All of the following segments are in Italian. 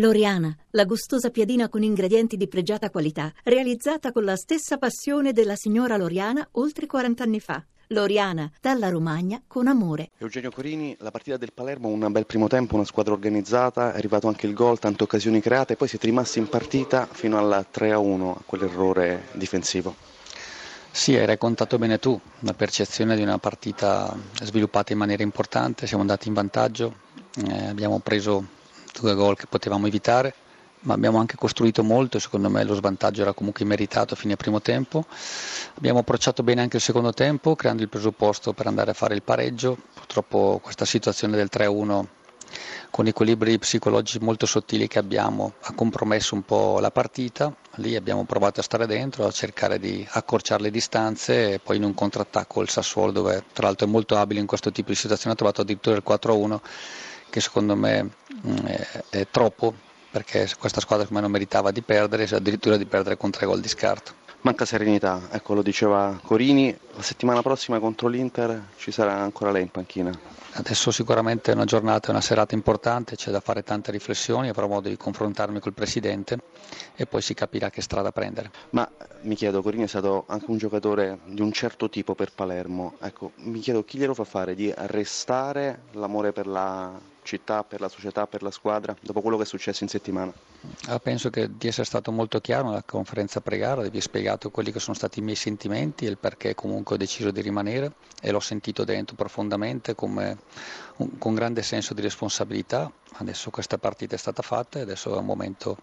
Loriana, la gustosa piadina con ingredienti di pregiata qualità, realizzata con la stessa passione della signora Loriana oltre 40 anni fa. Loriana, dalla Romagna con amore. Eugenio Corini, la partita del Palermo, un bel primo tempo, una squadra organizzata, è arrivato anche il gol, tante occasioni create, poi siete rimasti in partita fino al 3-1, a quell'errore difensivo. Sì, hai raccontato bene tu, la percezione di una partita sviluppata in maniera importante, siamo andati in vantaggio, eh, abbiamo preso due gol che potevamo evitare, ma abbiamo anche costruito molto secondo me lo svantaggio era comunque meritato a fine primo tempo. Abbiamo approcciato bene anche il secondo tempo, creando il presupposto per andare a fare il pareggio. Purtroppo questa situazione del 3-1 con equilibri psicologici molto sottili che abbiamo ha compromesso un po' la partita. Lì abbiamo provato a stare dentro, a cercare di accorciare le distanze e poi in un contrattacco il Sassuolo, dove tra l'altro è molto abile in questo tipo di situazione, ha trovato addirittura il 4-1 che secondo me mm, è, è, troppo perché questa squadra come non meritava di perdere, addirittura di perdere con tre gol di scarto. Manca serenità, ecco lo diceva Corini, la settimana prossima contro l'Inter ci sarà ancora lei in panchina. Adesso sicuramente è una giornata, una serata importante, c'è da fare tante riflessioni, avrò modo di confrontarmi col Presidente e poi si capirà che strada prendere. Ma mi chiedo, Corini è stato anche un giocatore di un certo tipo per Palermo, ecco, mi chiedo chi glielo fa fare di arrestare l'amore per la città, per la società, per la squadra, dopo quello che è successo in settimana? Ah, penso di essere stato molto chiaro nella conferenza pregara, vi ho spiegato quelli che sono stati i miei sentimenti e il perché comunque ho deciso di rimanere e l'ho sentito dentro profondamente come, un, con grande senso di responsabilità. Adesso questa partita è stata fatta e adesso è un momento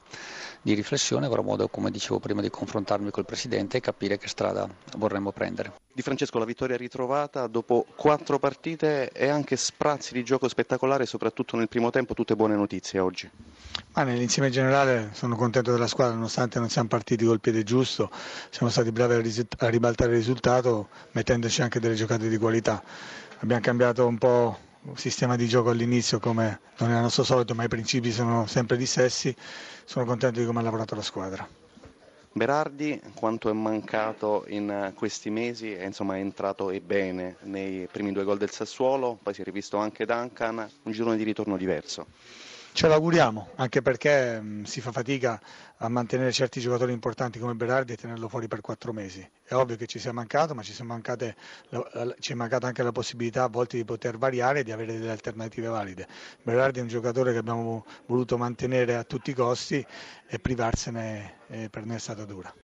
di riflessione, avrò modo, come dicevo prima, di confrontarmi col Presidente e capire che strada vorremmo prendere. Di Francesco la vittoria ritrovata dopo quattro partite e anche sprazzi di gioco spettacolare, soprattutto nel primo tempo, tutte buone notizie oggi. Ma nell'insieme generale sono contento della squadra, nonostante non siamo partiti col piede giusto, siamo stati bravi a, ribaltare il risultato mettendoci anche delle giocate di qualità. Abbiamo cambiato un po' sistema di gioco all'inizio come non è il nostro solito, ma i principi sono sempre gli stessi. Sono contento di come ha lavorato la squadra. Berardi quanto è mancato in questi mesi e insomma è entrato e bene nei primi due gol del Sassuolo, poi si è rivisto anche Duncan, un girone di ritorno diverso. Ce l'auguriamo, anche perché mh, si fa fatica a mantenere certi giocatori importanti come Berardi e tenerlo fuori per quattro mesi. È ovvio che ci sia mancato, ma ci, mancate, ci è mancata anche la possibilità a volte di poter variare e di avere delle alternative valide. Berardi è un giocatore che abbiamo voluto mantenere a tutti i costi e privarsene eh, per noi è stata dura.